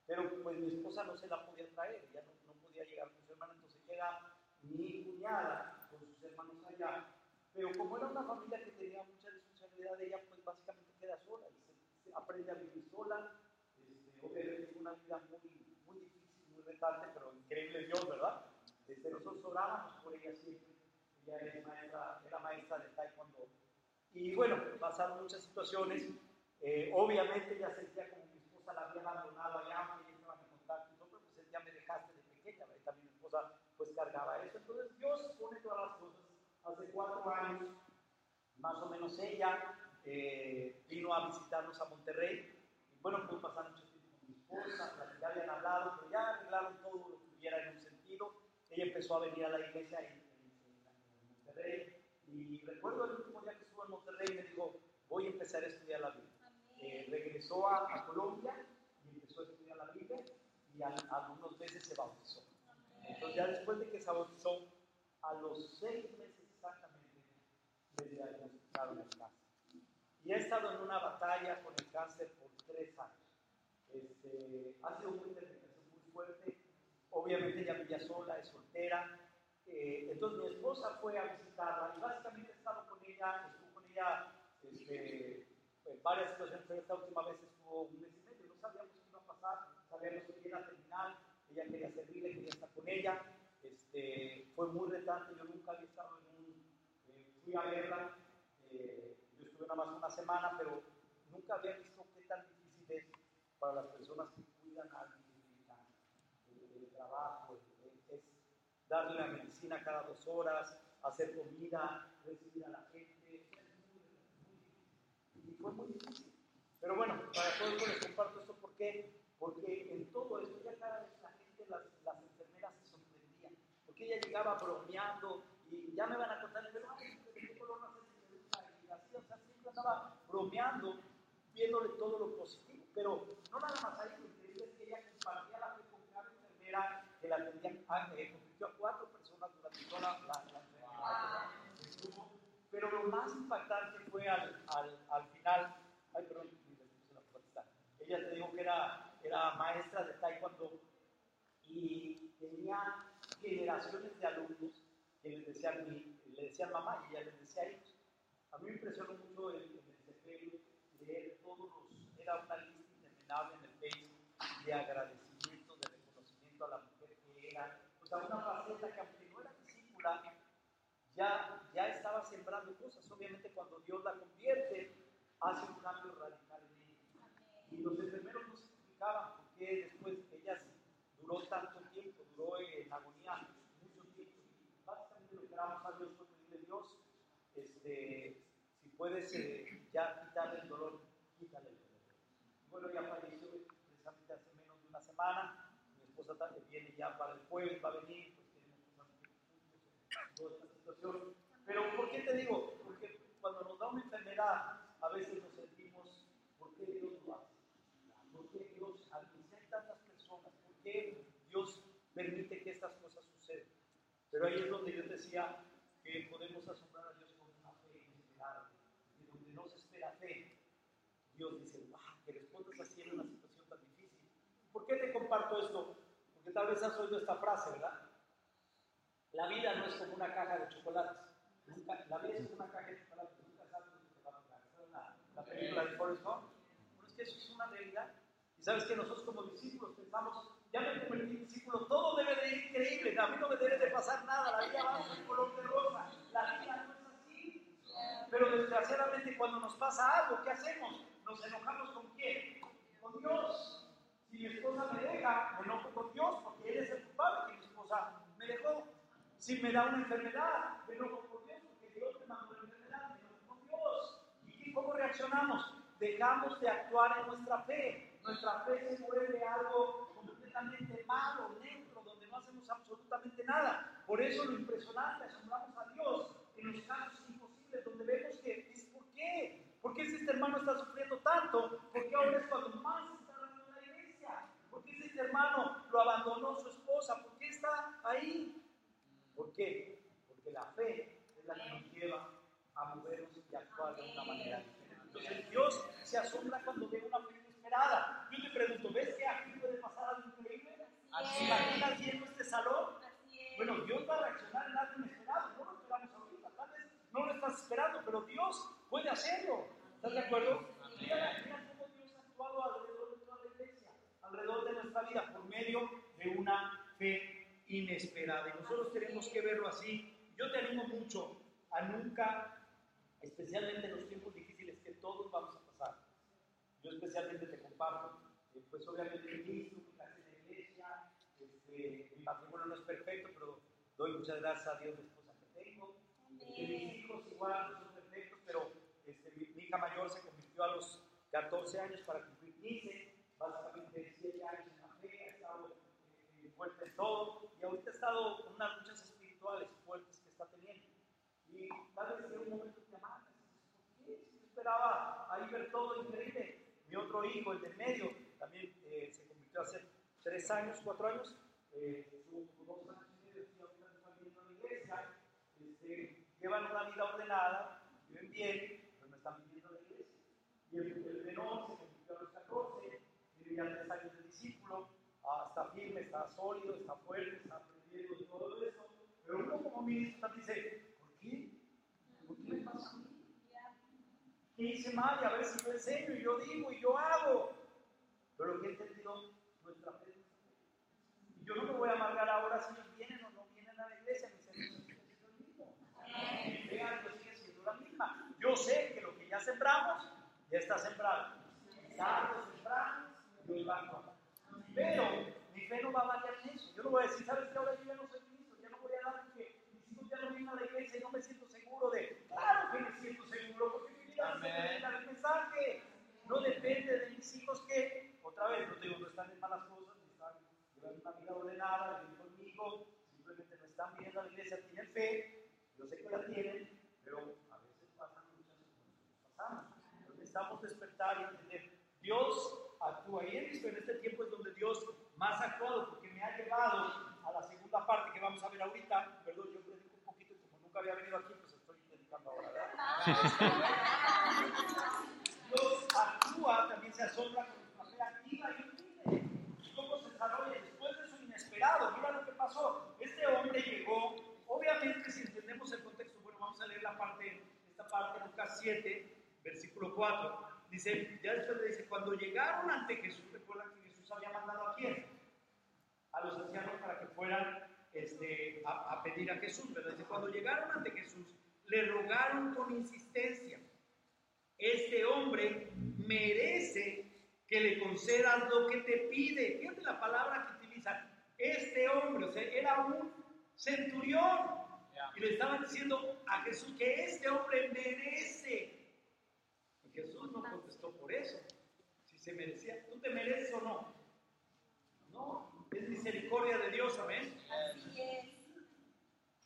pero pues mi esposa no se la podía traer, ella no, podía llegar con su hermana, entonces llega mi cuñada con sus hermanos allá, pero como era una familia que tenía mucha responsabilidad, ella pues básicamente queda sola aprende a vivir sola, este, obviamente una vida muy, muy difícil, muy retante, pero increíble Dios, ¿verdad? Este, nosotros orábamos por ella siempre, ella es maestra, era maestra de taekwondo. Y bueno, pasaron muchas situaciones, eh, obviamente ella sentía como mi esposa la había abandonado allá, ella estaba en contacto y todo, pero pues sentía me dejaste de pequeña, ¿verdad? también mi esposa pues cargaba eso. Entonces Dios pone todas las cosas. Hace cuatro años, más o menos ella eh, vino a visitarnos a Monterrey. Y bueno, pudo pasar mucho tiempo con mi esposa, ya habían hablado, pero ya arreglaron todo lo que hubiera en un sentido. Ella empezó a venir a la iglesia en, en, en Monterrey. Y recuerdo el último día que estuvo en Monterrey, me dijo, voy a empezar a estudiar la Biblia. Eh, regresó a, a, Colombia y empezó a estudiar la Biblia y algunos meses se bautizó. Entonces ya después de que se bautizó, a los seis meses exactamente, le diagnosticaron el cáncer. Y ha estado en una batalla con el cáncer por tres años. Este, ha sido una interpretación muy fuerte. Obviamente ella vivía sola, es soltera. Eh, entonces mi esposa fue a visitarla y básicamente he estado con ella, estuvo con ella este, en varias situaciones, pero esta última vez estuvo un mes y medio, no sabíamos qué iba a pasar, sabíamos que era terminal, ella quería servirle, quería estar con ella. Este, fue muy retante, yo nunca había estado en un. Eh, fui a verla, eh, nada más una semana, pero nunca había visto qué tan difícil es para las personas que cuidan a alguien trabajo, es darle la medicina cada dos horas, hacer comida, recibir a la gente. Y fue muy difícil. Pero bueno, para todo les comparto esto, ¿por qué? Porque en todo esto ya cada vez la gente, las, las enfermeras se sorprendían, porque ella llegaba bromeando y ya me van a contar, pero ay, ¿de qué color no hace Y estaba bromeando, viéndole todo lo positivo, pero no nada más ahí, lo increíble es que ella compartía la fe con cada enfermera que la atendía, eh, convirtió a cuatro personas durante toda la, la, la. Pero lo más impactante fue al, al, al final, ay, perdón, ella te digo que era, era maestra de taekwondo y tenía generaciones de alumnos que les decían, le decían mamá y ella les decía hijos. A mí me impresionó mucho el, el desempeño, leer todos los, era una lista interminable en el Facebook de agradecimiento, de reconocimiento a la mujer que era, o sea, una faceta que aunque no era discípula, ya, ya estaba sembrando cosas. Obviamente cuando Dios la convierte, hace un cambio radical en ella. Y los enfermeros no se explicaban por qué después ella duró tanto tiempo, duró en agonía mucho tiempo. Básicamente lo que oramos a Dios fue pedirle Dios, este, puedes eh, ya quitarle el dolor, quítale el dolor. Bueno, ya falleció precisamente hace menos de una semana. Mi esposa también viene ya para el jueves, va a venir, pues en toda esta situación. Pero ¿por qué te digo? Porque cuando nos da una enfermedad, a veces nos sentimos, ¿por qué Dios lo hace? ¿Por qué Dios, al que hay tantas personas, por qué Dios permite que estas cosas sucedan? Pero ahí es donde yo decía que podemos asombrar a Dios con una fe inesperada, y donde no se espera fe, Dios dice, wow, que respondas así en una situación tan difícil. ¿Por qué te comparto esto? Porque tal vez has oído esta frase, ¿verdad? La vida no es como una caja de chocolates. La vida es como una caja de chocolates. Nunca sabes lo que te va a. ¿Sabes la, la película de Forrest Gump? Bueno, es que eso es una realidad. Y sabes que nosotros como discípulos pensamos, ya me convertí en discípulo, todo debe de ir increíble, a mí no me debe de pasar nada, la vida va ser color de rosa. La vida no es así. Pero desgraciadamente cuando nos pasa algo, ¿qué hacemos? Nos enojamos con quién? Con Dios. Si mi esposa me deja, me enojo con Dios porque Él es el culpable que mi esposa me dejó. Si me da una enfermedad, me enojo con Dios porque Dios me mandó la enfermedad, me enojo con Dios. ¿Y cómo reaccionamos? Dejamos de actuar en nuestra fe. Nuestra fe se vuelve algo completamente malo, neutro, donde no hacemos absolutamente nada. Por eso lo impresionante, asombramos a Dios en los casos imposibles, donde vemos que es por qué. ¿Por qué si este hermano está sufriendo tanto? ¿Por qué ahora es cuando más está en la iglesia? ¿Por qué si este hermano lo abandonó su esposa? ¿Por qué está ahí? ¿Por qué? Porque la fe es la que nos lleva a movernos y a actuar de una manera diferente. Entonces Dios se asombra cuando ve una fe inesperada. Yo te pregunto, ¿ves que aquí puede pasar algo increíble? ¿Así imaginas lleno este salón? Bueno, Dios va a reaccionar en algo inesperado. No lo esperamos ahorita, tal vez no lo estás esperando, pero Dios puede hacerlo. ¿Estás de acuerdo? Mira, cómo Dios ha actuado alrededor de toda la iglesia, alrededor de nuestra vida, por medio de una fe inesperada. Y nosotros tenemos que verlo así. Yo te animo mucho a nunca, especialmente en los tiempos difíciles que todos vamos a pasar. Yo especialmente te comparto, eh, pues obviamente mi casa en la iglesia, este, mi matrimonio no es perfecto, pero doy muchas gracias a Dios de esposa que tengo. Mis hijos igual no son perfectos, pero mi, mi hija mayor se convirtió a los 14 años para cumplir 15, básicamente 7 años en la fe, ha estado eh, fuerte en todo, y ahorita ha estado con unas luchas espirituales fuertes que está teniendo. Y tal vez sea un momento de amargas. ¿Por qué? Si esperaba ahí ver todo increíble. Mi otro hijo, el del medio, también eh, se convirtió hace 3 años, 4 años, eh, 2 años y medio, y ahorita está viendo a la iglesia, este, llevan una vida ordenada, viven bien, pero no están viviendo en la iglesia. Y el, menor se convirtió a los 14, tiene ya 3 años de discípulo, está firme, está sólido, está fuerte, está aprendiendo todo eso. Pero uno como ministro también dice, ¿por qué? ¿Por qué me pasa a mí? ¿Qué hice mal? Y a ver si yo enseño, y yo digo, y yo hago. Pero que he entendido nuestra fe. Y yo no me voy a amargar ahora si ellos vienen o no vienen a la iglesia, mi servicio sigue siendo el mismo. Siendo la misma. Yo sé que lo que ya sembramos, ya está sembrado. Algo sembramos, Dios va a actuar. Pero mi fe no va a variar en eso. Yo no voy a decir, ¿sabes qué? Ahora yo ya no soy Cristo, ya no voy a dar porque mis hijos ya no vienen a la iglesia y no me siento seguro de. Claro que me siento seguro porque mi vida no del mensaje. No depende de mis hijos que, otra vez, no te digo, no están en malas cosas, no están llevando una vida ordenada, viven conmigo, simplemente no están viendo a la iglesia, tienen fe, yo sé que la tienen, pero a veces pasan muchas cosas, pasamos. Entonces necesitamos despertar y entender. Dios actúa. Y he en este tiempo es donde Dios más ha actuado, porque me ha llevado a la segunda parte que vamos a ver ahorita. Perdón, yo predico un poquito como nunca había venido aquí, pues estoy predicando ahora, ¿verdad? Dios actúa, también se asombra con nuestra fe activa y. ¿Y cómo se desarrolla? Después de su inesperado, mira lo que pasó. Este hombre llegó, obviamente si entendemos el contexto, bueno, vamos a leer la parte, esta parte, Lucas 7, versículo 4. Dice, ya después le dice, cuando llegaron ante Jesús, recuerdan que Jesús había mandado a quién? A los ancianos para que fueran este, a, a pedir a Jesús, pero dice, cuando llegaron ante Jesús, le rogaron con insistencia, este hombre merece que le concedas lo que te pide. Fíjate la palabra que utilizan, este hombre, o sea, era un centurión. Y le estaban diciendo a Jesús que este hombre merece. Jesús no contestó por eso. Si se merecía, ¿tú te mereces o no? No, es misericordia de Dios, amén. Así es.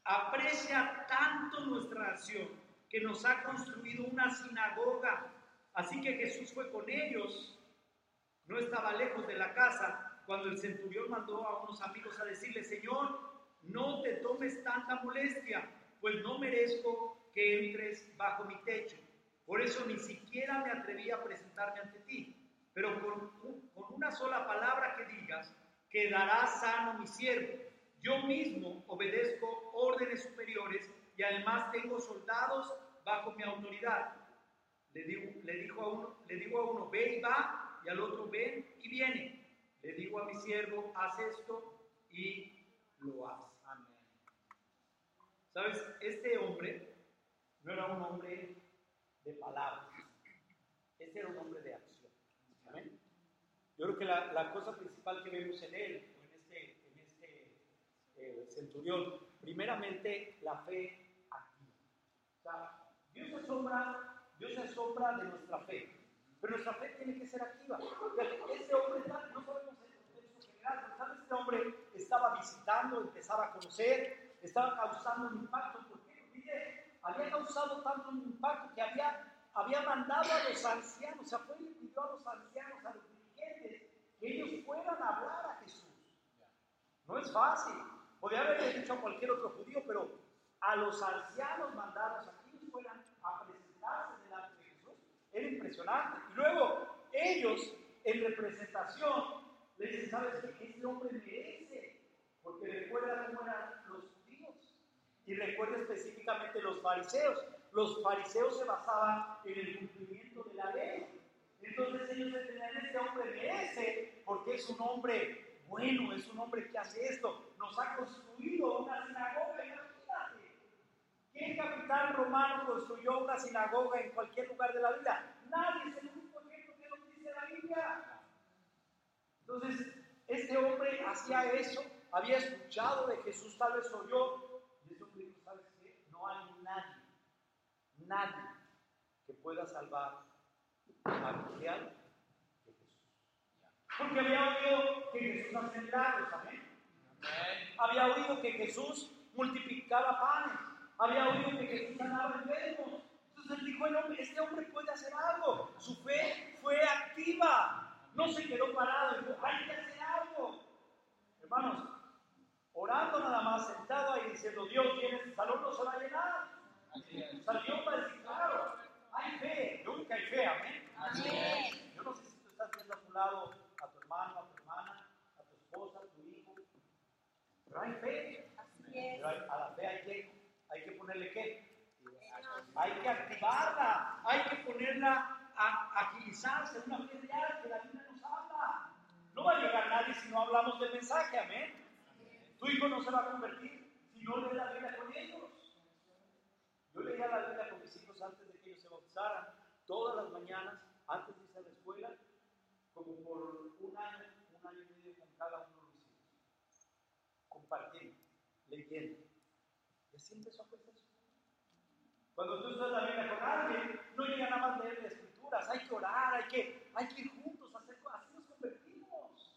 Aprecia tanto nuestra nación que nos ha construido una sinagoga. Así que Jesús fue con ellos. No estaba lejos de la casa cuando el centurión mandó a unos amigos a decirle, Señor, no te tomes tanta molestia, pues no merezco que entres bajo mi techo. Por eso ni siquiera me atreví a presentarme ante ti. Pero con, con una sola palabra que digas, quedará sano mi siervo. Yo mismo obedezco órdenes superiores y además tengo soldados bajo mi autoridad. Le, digo, le, dijo a uno, le digo a uno, ve y va, y al otro, ven y viene. Le digo a mi siervo, haz esto y lo hace. ¿Sabes? Este hombre no era un hombre de palabras, este era un hombre de acción. Yo creo que la, la cosa principal que vemos en él, en este, este eh, centurión, primeramente la fe activa. Dios se asombra, Dios se asombra de nuestra fe, pero nuestra fe tiene que ser activa. Este hombre, no sabemos el contexto general, pero este hombre estaba visitando, empezaba a conocer, estaba causando un impacto. ¿Por qué? Había causado tanto un impacto que había, había mandado a los ancianos, o sea, fue y pidió a los ancianos, a los dirigentes, que ellos fueran a hablar a Jesús. No es fácil. Podría haberle dicho a cualquier otro judío, pero a los ancianos mandados a que ellos fueran a presentarse impresionante. Y luego ellos, en representación, le dicen, ¿sabes qué? Este hombre merece, porque recuerda cómo judíos. Y recuerda específicamente los fariseos. Los fariseos se basaban en el cumplimiento de la ley. Entonces ellos entendían, este hombre merece, porque es un hombre bueno, es un hombre que hace esto. Nos ha construido una sinagoga, imagínate. ¿Qué capitán romano construyó una sinagoga en cualquier lugar de la vida? Nadie es el único ejemplo que nos dice la Biblia. Entonces, este hombre hacía eso, había escuchado de Jesús, tal vez oyó, y este hombre dijo, ¿sabes qué? No hay nadie, nadie que pueda salvar a Miguel que Jesús. Porque había oído que Jesús hacía milagros, amén. Había oído que Jesús multiplicaba panes, había oído que Jesús sanaba enfermos. Entonces él dijo, este hombre puede hacer algo. Su fe fue activa. No se quedó parado, dijo, hay que hacer algo. Hermanos, orando nada más, sentado ahí diciendo, Dios, viene, el salón no se va a llenar. Salió para decir, claro, hay fe, nunca hay fe, amén. Amén. Yo no sé si tú estás viendo a tu lado a tu hermano, a tu hermana, a tu esposa, a tu hijo, pero hay fe. Pero hay- a la fe hay que, hay que ponerle qué? Hay que activarla, hay que ponerla a agilizarse, una fe real que la Biblia nos habla. No va a llegar nadie si no hablamos del mensaje, amén. Tu hijo no se va a convertir si no lees la Biblia con ellos. Yo leía la Biblia con mis hijos antes de que ellos se bautizaran, todas las mañanas, antes de irse a la escuela, como por un año, un año y medio con cada uno de los hijos. Compartiendo, leyendo. Y así empezó su fe. Cuando tú estás la Biblia con alguien, no llega nada más leer las escrituras, hay que orar, hay que, hay que juntos, hacer, así nos convertimos.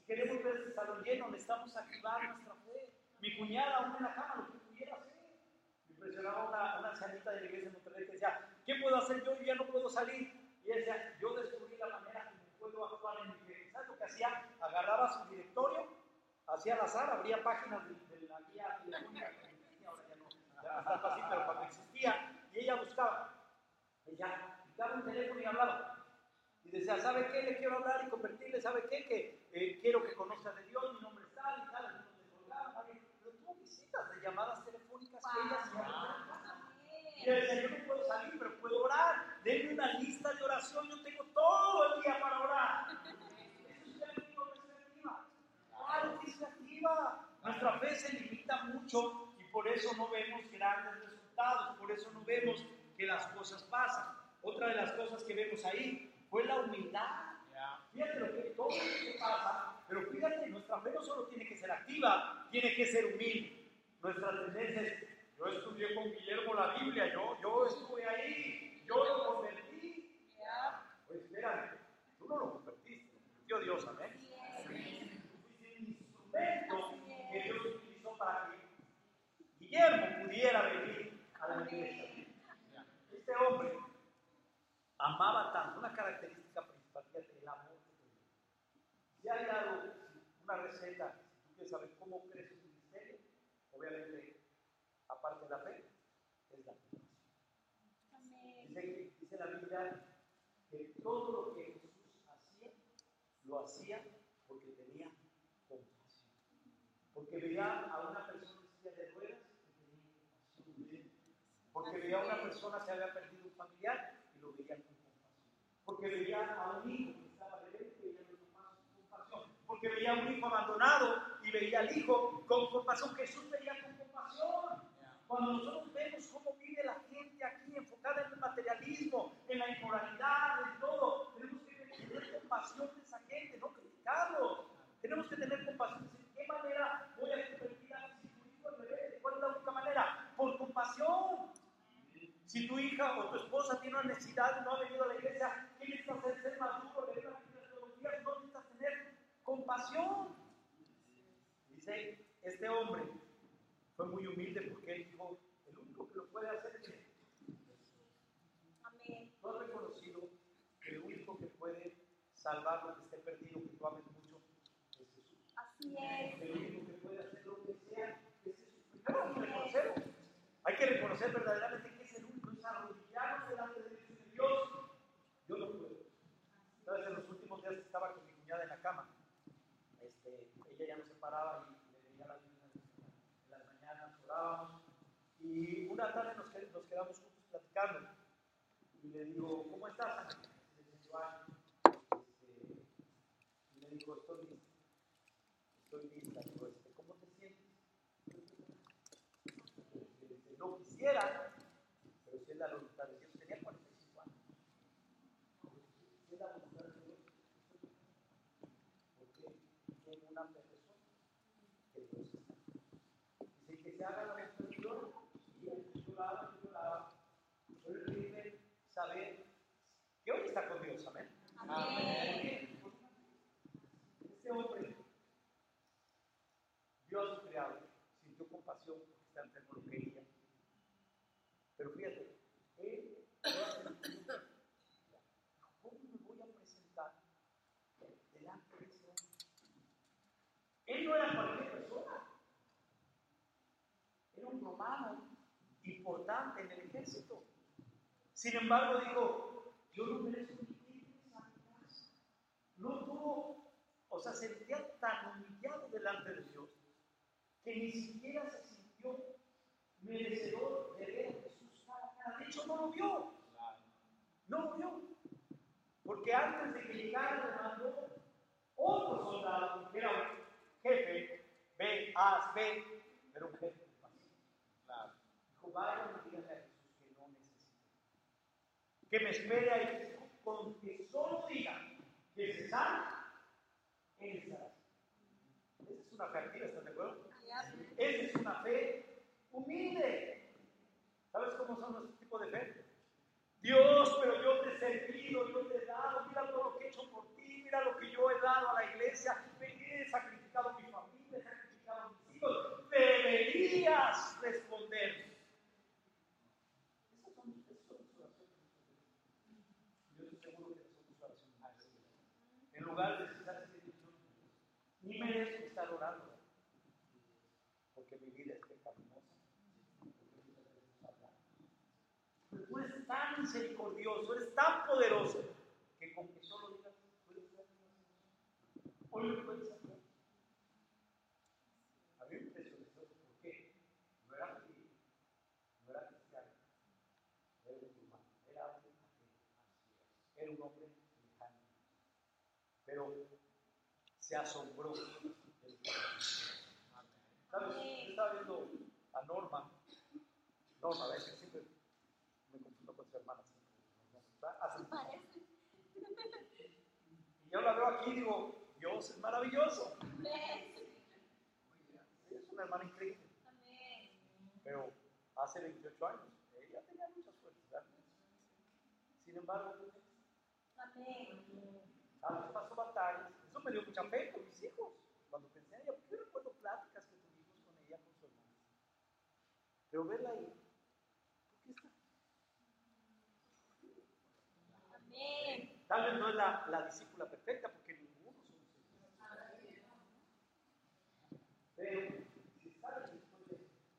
Si queremos ver este salón lleno, necesitamos activar nuestra fe. Mi cuñada, aún en la cama, lo que pudiera hacer. Me impresionaba una, una ancianita de la iglesia de Monterrey que decía, ¿qué puedo hacer yo? Yo ya no puedo salir. Y ella decía, yo descubrí la manera como puedo actuar en mi. ¿Sabes lo que hacía? Agarraba su directorio, hacía al azar, abría páginas de, de la guía telefónica ahora ya no, ya está fácil, pero cuando existía, y ella buscaba. Ella picaba un teléfono y hablaba. Y decía, ¿sabe qué? Le quiero hablar y convertirle, ¿sabe qué? Que eh, quiero que conozca de Dios, mi nombre es tal y tal, le pero tuvo visitas de llamadas telefónicas que ella hacía. Y ella decía, yo no puedo salir, pero puedo orar. Denme una lista de oración, yo tengo todo el día para orar. Eso es la activa. Claro que es activa. Nuestra fe se limita mucho y por eso no vemos grandes resultados, por eso no vemos que las cosas pasan. Otra de las cosas que vemos ahí fue la humildad. Fíjate lo que todo lo que pasa, pero fíjate, nuestra fe no solo tiene que ser activa, tiene que ser humilde. Nuestra tendencia es, yo estudié con Guillermo la Biblia, yo, yo estuve ahí, yo lo convertí. Pues espérame, tú no lo convertiste, lo convirtió Dios, amén. Tú fuiste un instrumento que Dios utilizó para que Guillermo pudiera venir a la iglesia. Este hombre amaba tanto, una característica principal, fíjate, el amor que tenía. Si hay algo, una receta, si tú quieres saber cómo crece un ministerio, obviamente, aparte de la fe, es la fe. Dice, dice la Biblia que todo lo que Jesús hacía, lo hacía porque tenía compasión. Porque veía a una persona en silla de ruedas y tenía compasión de él. Porque veía a una persona que había perdido un familiar y lo veía con compasión. Porque veía a un hijo que estaba rebelde y veía con compasión. Porque veía a un hijo abandonado y veía al hijo con compasión. Jesús veía con compasión. Cuando nosotros vemos cómo vive la gente aquí enfocada en el materialismo, en la inmoralidad, en todo, tenemos que tener compasión de esa gente, no criticarlos. Tenemos que tener compasión. Decir, ¿qué manera voy a convertir a mi hijo en? ¿Cuál es la única manera? Por compasión. Si tu hija o tu esposa tiene una necesidad y no ha venido a la iglesia, ¿qué necesitas hacer? Ser maduro, leer la Biblia todos los días, no necesitas tener compasión. Dice, este hombre fue muy humilde porque él dijo, el único que lo puede hacer es Él". Amén. ¿No has reconocido que el único que puede salvar lo que esté perdido, que tú ames mucho, es Jesús? Así es. El único que puede hacer lo que sea es Jesús. Hay que Yo lo fui. Entonces, en los últimos días estaba con mi cuñada en la cama. Este, ella ya no se paraba y le leía la Biblia en las mañanas, orábamos. Y una tarde nos, quedamos juntos platicando. Y le digo, ¿cómo estás? Ana? Y le digo, este, estoy bien. Estoy bien. Le digo, este, ¿cómo te sientes? no quisiera, pero si es la voluntad de Dios, tenía 40 Dice que la voluntad de Dios. Y él lloraba, lloraba. Pero él quiere saber que hoy está con Dios. Amén. Amén. Este hombre vio a su criado, sintió compasión porque está enfermo, lo quería. Pero fíjate, él ¿cómo me voy a presentar delante de ese hombre? Él no era cualquier persona, era un romano importante en el ejército. Sin embargo, dijo, yo no merezco ni a mi casa. No tuvo, o sea, se sentía tan humillado delante de Dios que ni siquiera se sintió merecedor de ver a Jesús cara a cara. De hecho, no lo vio. No lo vio. Porque antes de que llegara le mandó otro soldado, que jefe, ve, haz, ve, era un jefe. Vaya y dígale a Jesús que no necesita. Que me espere ahí con que solo diga que se sana, él. Esa es una fe activa, ¿estás de acuerdo? Esa es una fe humilde. ¿Sabes cómo son los tipos de fe? Dios, pero yo te he servido, yo te he dado, mira todo lo que he hecho por ti, mira lo que yo he dado a la iglesia, he sacrificado a mi familia, he sacrificado a mis hijos, deberías responder. Esas son, esas son tus oraciones. Yo estoy seguro que son tus oraciones. En Ni merezco estar orando, porque mi vida es pecaminosa. Pero tú eres tan misericordioso, eres tan poderoso, que con que solo digas, puedes hacer Hoy puedes hacer. A mí me impresionó eso, porque no era judío, no era cristiano, era un humano, era un ateo, era un hombre lejano. Pero se asombró estaba viendo a Norma. Norma, ves que siempre me confundo con su hermana. Así. Y yo la veo aquí y digo, Dios es maravilloso. Es una hermana increíble. Pero hace 28 años, ella tenía mucha suerte, ¿verdad? Sin embargo, a veces pasó batallas. Eso me dio mucha fe con mis hijos. Cuando pensé en ella, porque yo recuerdo pláticas que tuvimos con ella, con su hermana. Pero verla ahí, ¿por qué está? Tal vez no es la, la discípula perfecta, porque ninguno somos. Pero si años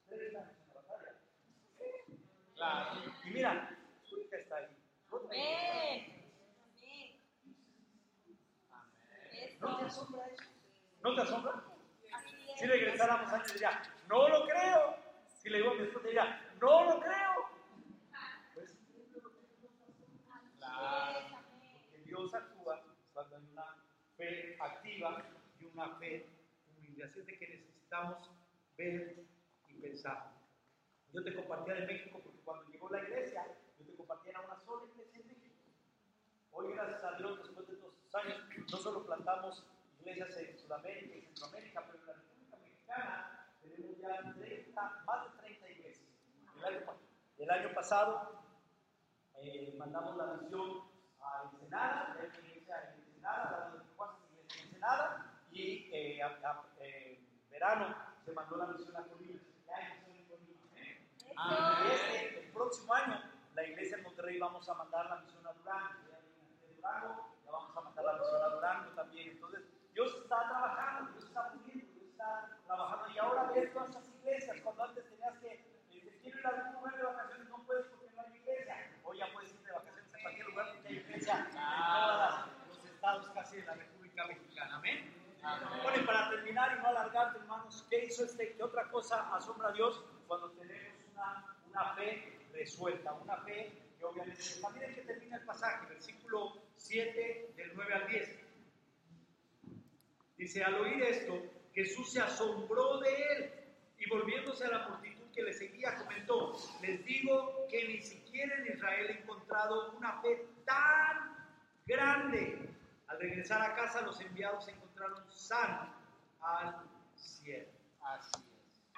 en la batalla, claro. Y mira, su hija está ahí. su otra hija está ahí. ¿No te asombra eso? ¿No te asombra? Si regresáramos antes diría, no lo creo. Si le digo a mi esposa diría, no lo creo. Pues que Dios actúa cuando hay una fe activa y una fe humilde. Así es de que necesitamos ver y pensar. Yo te compartía de México porque cuando llegó la iglesia, yo te compartía una sola iglesia en México. Hoy, gracias a Dios, después de estos años, no solo plantamos iglesias en Sudamérica y Centroamérica, pero en la República Mexicana tenemos ya 30, más de 30 iglesias. El año, el año pasado eh, mandamos la misión a Ensenada, hay una iglesia en Ensenada, la iglesia en Ensenada, y eh, a- a- eh, en verano se mandó la misión a Colima. Ya hay misión en Colima. Y este, el próximo año, la iglesia en Monterrey vamos a mandar la misión a Durango. A la misión a Durango también. Entonces, Dios está trabajando, Dios está moviendo, Dios está trabajando. Y ahora ves todas estas iglesias, cuando antes tenías que, eh, quiero ir a algún lugar de vacaciones, no puedes porque no hay iglesia. Hoy ya puedes ir de vacaciones a cualquier lugar porque hay iglesia en todos los estados casi de la República Mexicana. Amén. Bueno, y para terminar y no alargar. hizo este, qué otra cosa asombra a Dios? Cuando tenemos una, una fe resuelta, una fe que obviamente... Miren que termina el pasaje, versículo 7 del 9 al 10. Dice, al oír esto, Jesús se asombró de él y volviéndose a la multitud que le seguía, comentó, les digo que ni siquiera en Israel he encontrado una fe tan grande. Al regresar a casa, los enviados encontraron sano al cielo. Así es.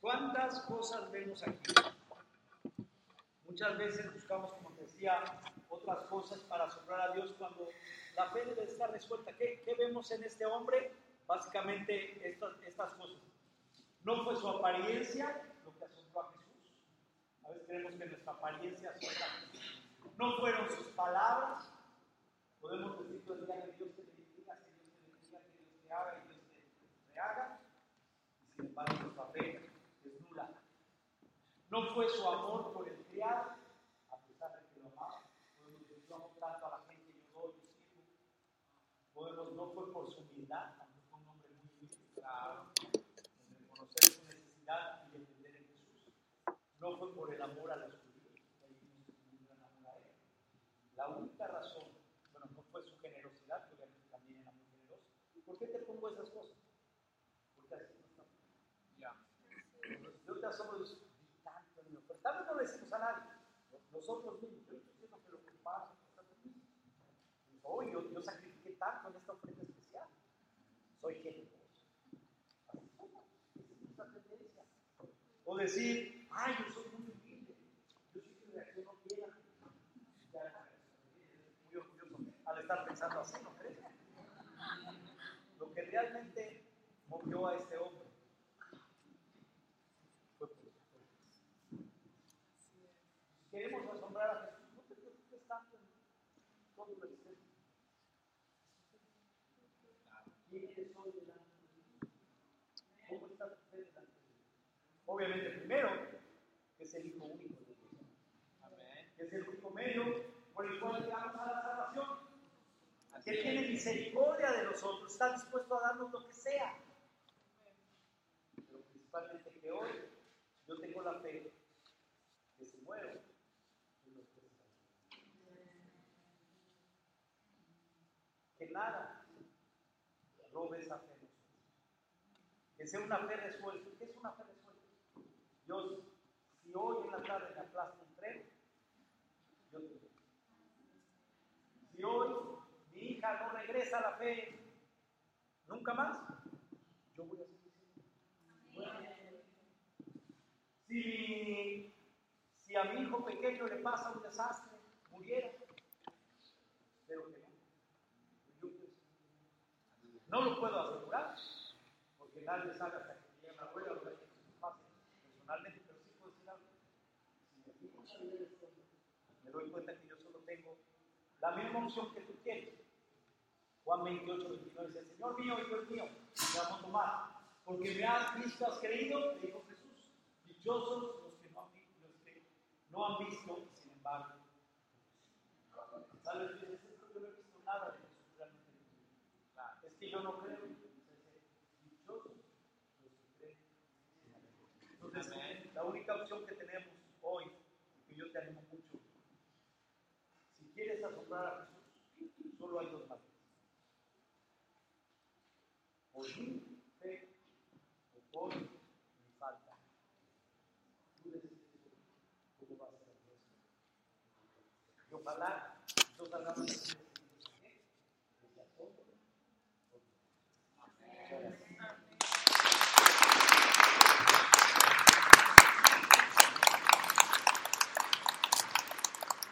¿Cuántas cosas vemos aquí? Muchas veces buscamos, como decía, otras cosas para asombrar a Dios cuando la fe debe estar resuelta. ¿Qué, qué vemos en este hombre? Básicamente estas, estas cosas. No fue su apariencia lo que asombró a Jesús. A veces creemos que nuestra apariencia asombra a Jesús. No fueron sus palabras. Podemos decir todo el día que Dios te bendiga, que Dios te bendiga, que Dios te haga y Dios te rehaga. Y sin embargo, nuestra fe es nula. No fue su amor por el criado, a pesar de que lo amaba. Podemos decir, yo amo tanto a la gente, yo doy, yo sirvo. Podemos, no fue por su humildad, también fue un hombre muy humilde. Claro reconocer su necesidad y entender en Jesús. No fue por el amor a los judíos. La única razón, bueno, no fue su generosidad, que obviamente también era muy generoso. ¿Por qué te pongo esas cosas? Porque así no está. Ya. Digo, "Di tanto oferta. Tal vez no decimos a nadie, nosotros mismos. Yo estoy diciendo que lo que pasa es que Hoy yo, yo sacrifiqué en esta oferta especial. Soy generoso. O decir, ay, yo soy muy humilde, yo siempre reacciono bien. Muy orgulloso al estar pensando así, ¿no crees? Lo que realmente movió a este hombre fue por su fe. Si queremos asombrar a Jesús, no te preocupes tanto en todo lo externo. ¿Quién eres hoy delante de Dios? ¿Cómo está tu fe delante de Dios? Obviamente, primero, que es el Hijo único de Dios. Amén. Que es el único medio por el cual llegamos a la salvación. Él tiene misericordia de nosotros, está dispuesto a darnos lo que sea. Pero principalmente que hoy yo tengo la fe que si muero. Que nada robe esa fe. Que sea una fe resuelta. ¿Qué es una fe resuelta? Dios, si hoy en la tarde me aplasta un tren, yo te doy. Si hoy mi hija no regresa a la fe nunca más, yo voy a seguir siendo. Si, si a mi hijo pequeño le pasa un desastre, muriera, pero que no. Yo. No lo puedo asegurar, porque nadie sabe hasta que llegue una rueda o que pase personalmente, pero sí puedo decir algo. Si me fijo en la vida de este hombre, me doy cuenta que yo solo tengo la misma opción que tú tienes. Juan 28, 29 dice, Señor mío y Dios mío, me llamo Tomás, porque me has visto, has creído, le dijo Jesús. Dichosos los que no han visto, los que no han visto, y sin embargo. ¿Sabes? Es que yo no he visto nada de Jesús realmente. Es que yo no creo. Dichosos los que creen. Entonces, la única opción que tenemos hoy, que yo te animo quieres asombrar a Jesús, solo hay dos maneras. Por mi fe o por mi falta. Tú decides cómo va a ser resto. Y ojalá, salgamos de